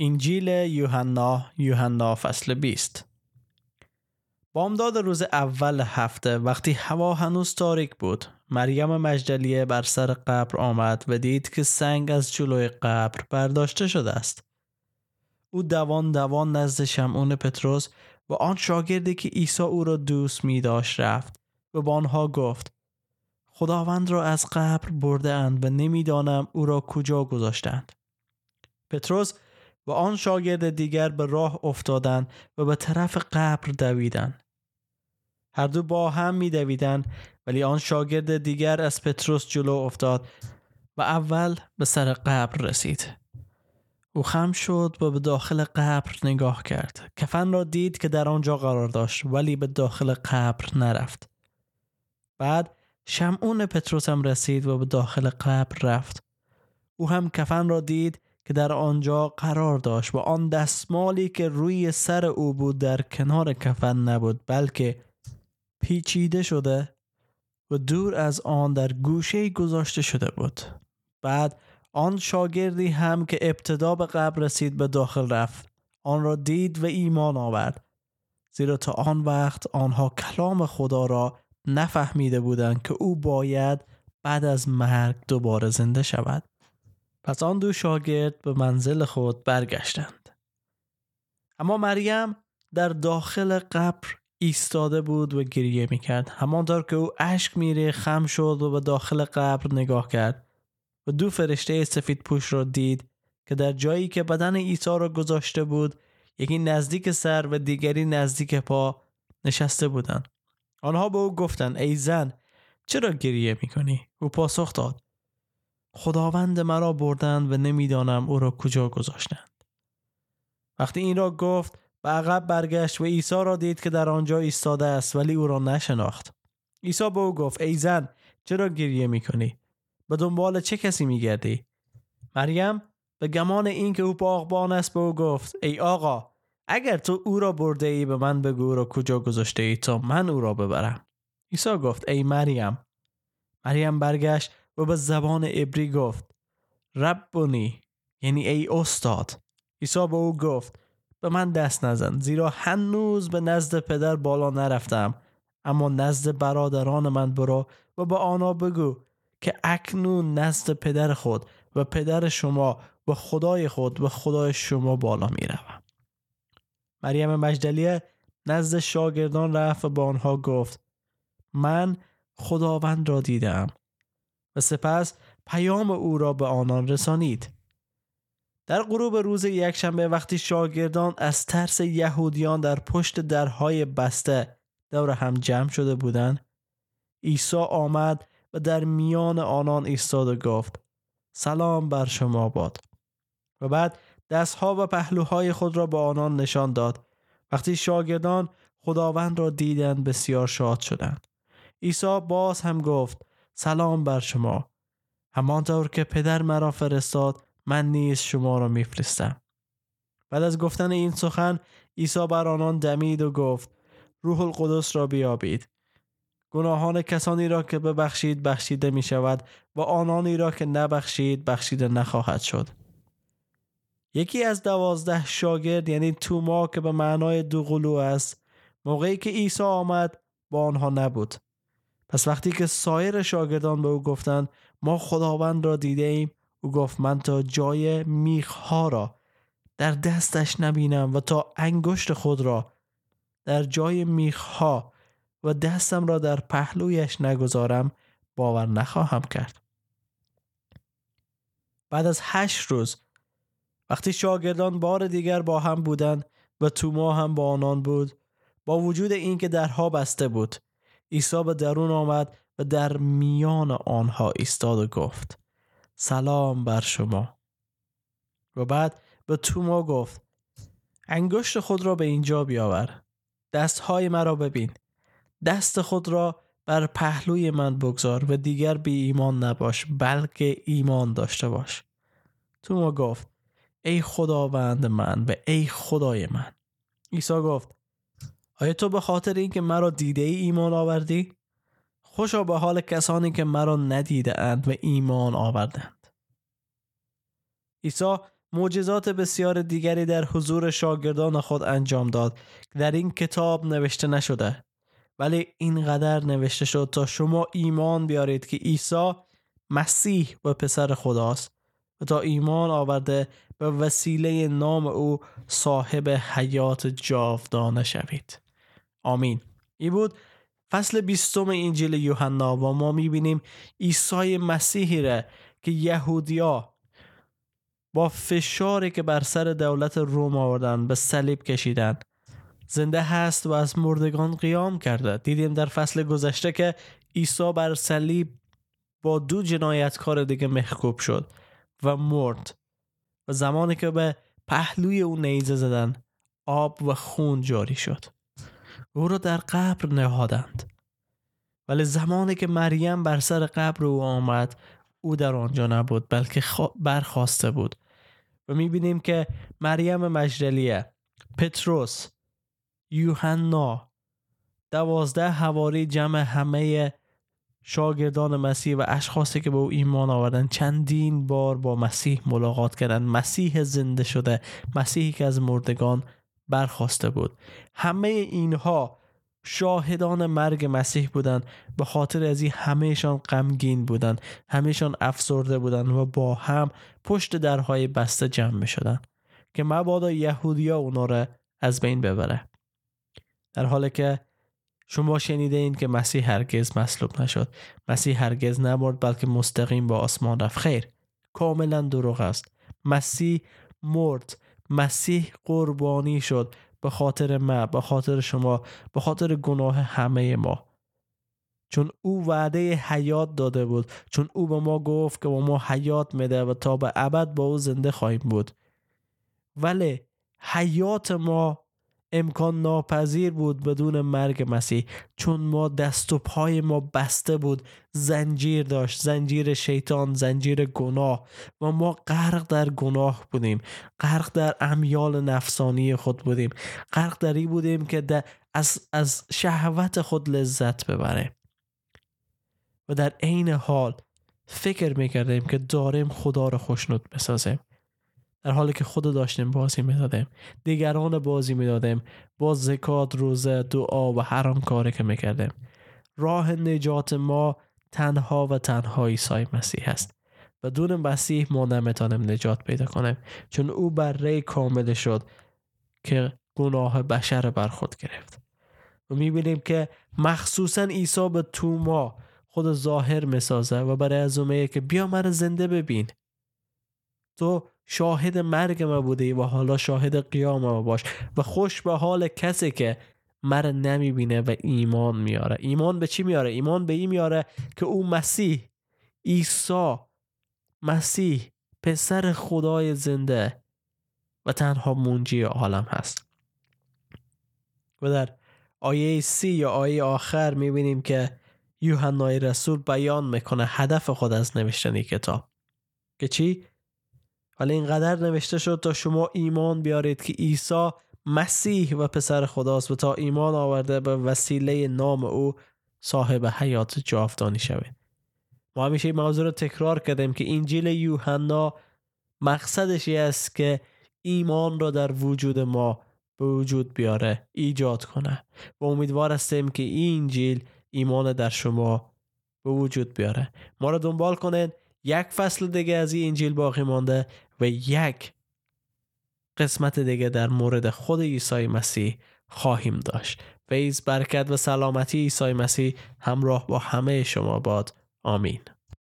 انجیل یوحنا یوحنا فصل 20 بامداد روز اول هفته وقتی هوا هنوز تاریک بود مریم مجدلیه بر سر قبر آمد و دید که سنگ از جلوی قبر برداشته شده است. او دوان دوان نزد شمعون پتروس و آن شاگردی که عیسی او را دوست می داشت رفت و با آنها گفت خداوند را از قبر برده اند و نمی‌دانم او را کجا گذاشتند. پتروس و آن شاگرد دیگر به راه افتادند و به طرف قبر دویدند. هر دو با هم می دویدن ولی آن شاگرد دیگر از پتروس جلو افتاد و اول به سر قبر رسید. او خم شد و به داخل قبر نگاه کرد. کفن را دید که در آنجا قرار داشت ولی به داخل قبر نرفت. بعد شمعون پتروس هم رسید و به داخل قبر رفت. او هم کفن را دید که در آنجا قرار داشت و آن دستمالی که روی سر او بود در کنار کفن نبود بلکه پیچیده شده و دور از آن در گوشه گذاشته شده بود. بعد آن شاگردی هم که ابتدا به قبر رسید به داخل رفت. آن را دید و ایمان آورد. زیرا تا آن وقت آنها کلام خدا را نفهمیده بودند که او باید بعد از مرگ دوباره زنده شود. پس آن دو شاگرد به منزل خود برگشتند. اما مریم در داخل قبر ایستاده بود و گریه می‌کرد. همانطور که او اشک میره خم شد و به داخل قبر نگاه کرد. و دو فرشته سفید پوش را دید که در جایی که بدن عیسی را گذاشته بود یکی نزدیک سر و دیگری نزدیک پا نشسته بودند. آنها به او گفتند ای زن چرا گریه می‌کنی؟ او پاسخ داد خداوند مرا بردند و نمی‌دانم او را کجا گذاشتند. وقتی این را گفت به عقب برگشت و عیسی را دید که در آنجا ایستاده است ولی او را نشناخت. عیسی به او گفت ای زن چرا گریه می‌کنی؟ به دنبال چه کسی میگردی؟ مریم به گمان این که او باغبان است به او گفت ای آقا اگر تو او را برده ای به من بگو او را کجا گذاشته ای تا من او را ببرم. عیسی گفت ای مریم. مریم برگشت و به زبان عبری گفت ربونی یعنی ای استاد. عیسی به او گفت به من دست نزن زیرا هنوز به نزد پدر بالا نرفتم. اما نزد برادران من برو و به آنها بگو که اکنون نزد پدر خود و پدر شما و خدای خود و خدای شما بالا می روم. مریم مجدلیه نزد شاگردان رفت و به آنها گفت من خداوند را دیدم. سپس پیام او را به آنان رسانید. در غروب روز یکشنبه وقتی شاگردان از ترس یهودیان در پشت درهای بسته دور هم جمع شده بودند عیسی آمد و در میان آنان ایستاد و گفت سلام بر شما باد. و بعد دستها و پهلوهای خود را به آنان نشان داد. وقتی شاگردان خداوند را دیدند بسیار شاد شدند. عیسی باز هم گفت سلام بر شما. همانطور که پدر مرا فرستاد من نیز شما را میفرستم. بعد از گفتن این سخن عیسی بر آنان دمید و گفت روح القدس را بیابید. گناهان کسانی را که ببخشید بخشیده می شود و آنانی را که نبخشید بخشیده نخواهد شد. یکی از دوازده شاگرد یعنی توما که به معنای دوغلو است موقعی که عیسی آمد با آنها نبود. پس وقتی که سایر شاگردان به او گفتند ما خداوند را دیده ایم او گفت من تا جای میخها را در دستش نبینم و تا انگشت خود را در جای میخها و دستم را در پهلویش نگذارم باور نخواهم کرد. بعد از هشت روز وقتی شاگردان بار دیگر با هم بودند و توما هم با آنان بود با وجود اینکه درها بسته بود عیسی به درون آمد و در میان آنها ایستاد و گفت سلام بر شما. و بعد به توما گفت انگشت خود را به اینجا بیاور دستهای مرا ببین دست خود را بر پهلوی من بگذار و دیگر بی ایمان نباش بلکه ایمان داشته باش. توما گفت ای خداوند من و ای خدای من. عیسی گفت آیا تو به خاطر اینکه مرا دیده ای ایمان آوردی؟ خوشا به حال کسانی که مرا ندیده اند و ایمان آوردند عیسی معجزات بسیار دیگری در حضور شاگردان خود انجام داد. در این کتاب نوشته نشده. ولی اینقدر نوشته شد تا شما ایمان بیارید که عیسی مسیح و پسر خداست و تا ایمان آورده به وسیله نام او صاحب حیات جاودانه شوید. آمین. این بود فصل بیستم انجیل یوحنا و ما می‌بینیم عیسی مسیحی را که یهودیا با فشاری که بر سر دولت روم آوردن به صلیب کشیدن. زنده هست و از مردگان قیام کرده. دیدیم در فصل گذشته که عیسی بر صلیب با دو جنایتکار دیگه محکوب شد و مرد. و زمانی که به پهلوی او نیزه زدن آب و خون جاری شد. او را در قبر نهادند. ولی زمانی که مریم بر سر قبر او آمد او در آنجا نبود بلکه برخواسته بود. و می‌بینیم که مریم مجدلیه پتروس یوحنا دوازده حواری جمع همه شاگردان مسیح و اشخاصی که به او ایمان آوردن چندین بار با مسیح ملاقات کردن مسیح زنده شده مسیحی که از مردگان برخواسته بود. همه اینها شاهدان مرگ مسیح بودند. به خاطر از این همهشان غمگین بودند. همهشان افسرده بودند و با هم پشت درهای بسته جمع می شدن که مبادا یهودیا اونا را از بین ببره. در حالی که شما شنیده این که مسیح هرگز مصلوب نشد. مسیح هرگز نمرد بلکه مستقیم با آسمان رفت. خیر کاملا دروغ است. مسیح مرد. مسیح قربانی شد به خاطر ما به خاطر شما به خاطر گناه همه ما. چون او وعده حیات داده بود چون او به ما گفت که با ما حیات میده و تا به ابد با او زنده خواهیم بود. ولی حیات ما امکان ناپذیر بود بدون مرگ مسیح. چون ما دست و پای ما بسته بود زنجیر داشت زنجیر شیطان زنجیر گناه. و ما غرق در گناه بودیم غرق در امیال نفسانی خود بودیم. غرق در این بودیم که از, از شهوت خود لذت ببریم. و در عین حال فکر می‌کردیم که داریم خدا رو خوشنود بسازیم در حالی که خود داشتیم بازی می‌دادیم. دیگران بازی می‌دادیم. با زکات روزه دعا و هر آن کاری که می‌کردیم. راه نجات ما تنها و تنها عیسی مسیح است. بدون مسیح ما نمی‌تونیم نجات پیدا کنیم. چون او بر ری کامل شد که گناه بشر بر خود گرفت. و می‌بینیم که مخصوصا عیسی به توما خود ظاهر می‌سازه و برای از که بیا من زنده ببین. تو شاهد مرگ ما بوده و حالا شاهد قیام ما باش. و خوش به حال کسی که مرا نمی‌بینه و ایمان میاره. ایمان به چی میاره؟ ایمان به این میاره که او مسیح عیسی مسیح پسر خدای زنده و تنها منجی عالم هست. و در آیه سی یا آیه آخر می‌بینیم که یوحنای رسول بیان می‌کنه هدف خود از نوشتن کتاب. که چی؟ ولی اینقدر نوشته شد تا شما ایمان بیارید که عیسی مسیح و پسر خداست و تا ایمان آورده به وسیله نام او صاحب حیات جاودانی شوید. ما همیشه این موضوع رو تکرار کردیم که انجیل یوحنا مقصدش است که ایمان را در وجود ما به وجود بیاره ایجاد کنه و امیدوار هستیم که این انجیل ایمان در شما به وجود بیاره. ما را دنبال کنید. یک فصل دیگه از این انجیل باقی مانده و یک قسمت دیگه در مورد خود عیسی مسیح خواهیم داشت. فیض برکت و سلامتی عیسی مسیح همراه با همه شما باد. آمین.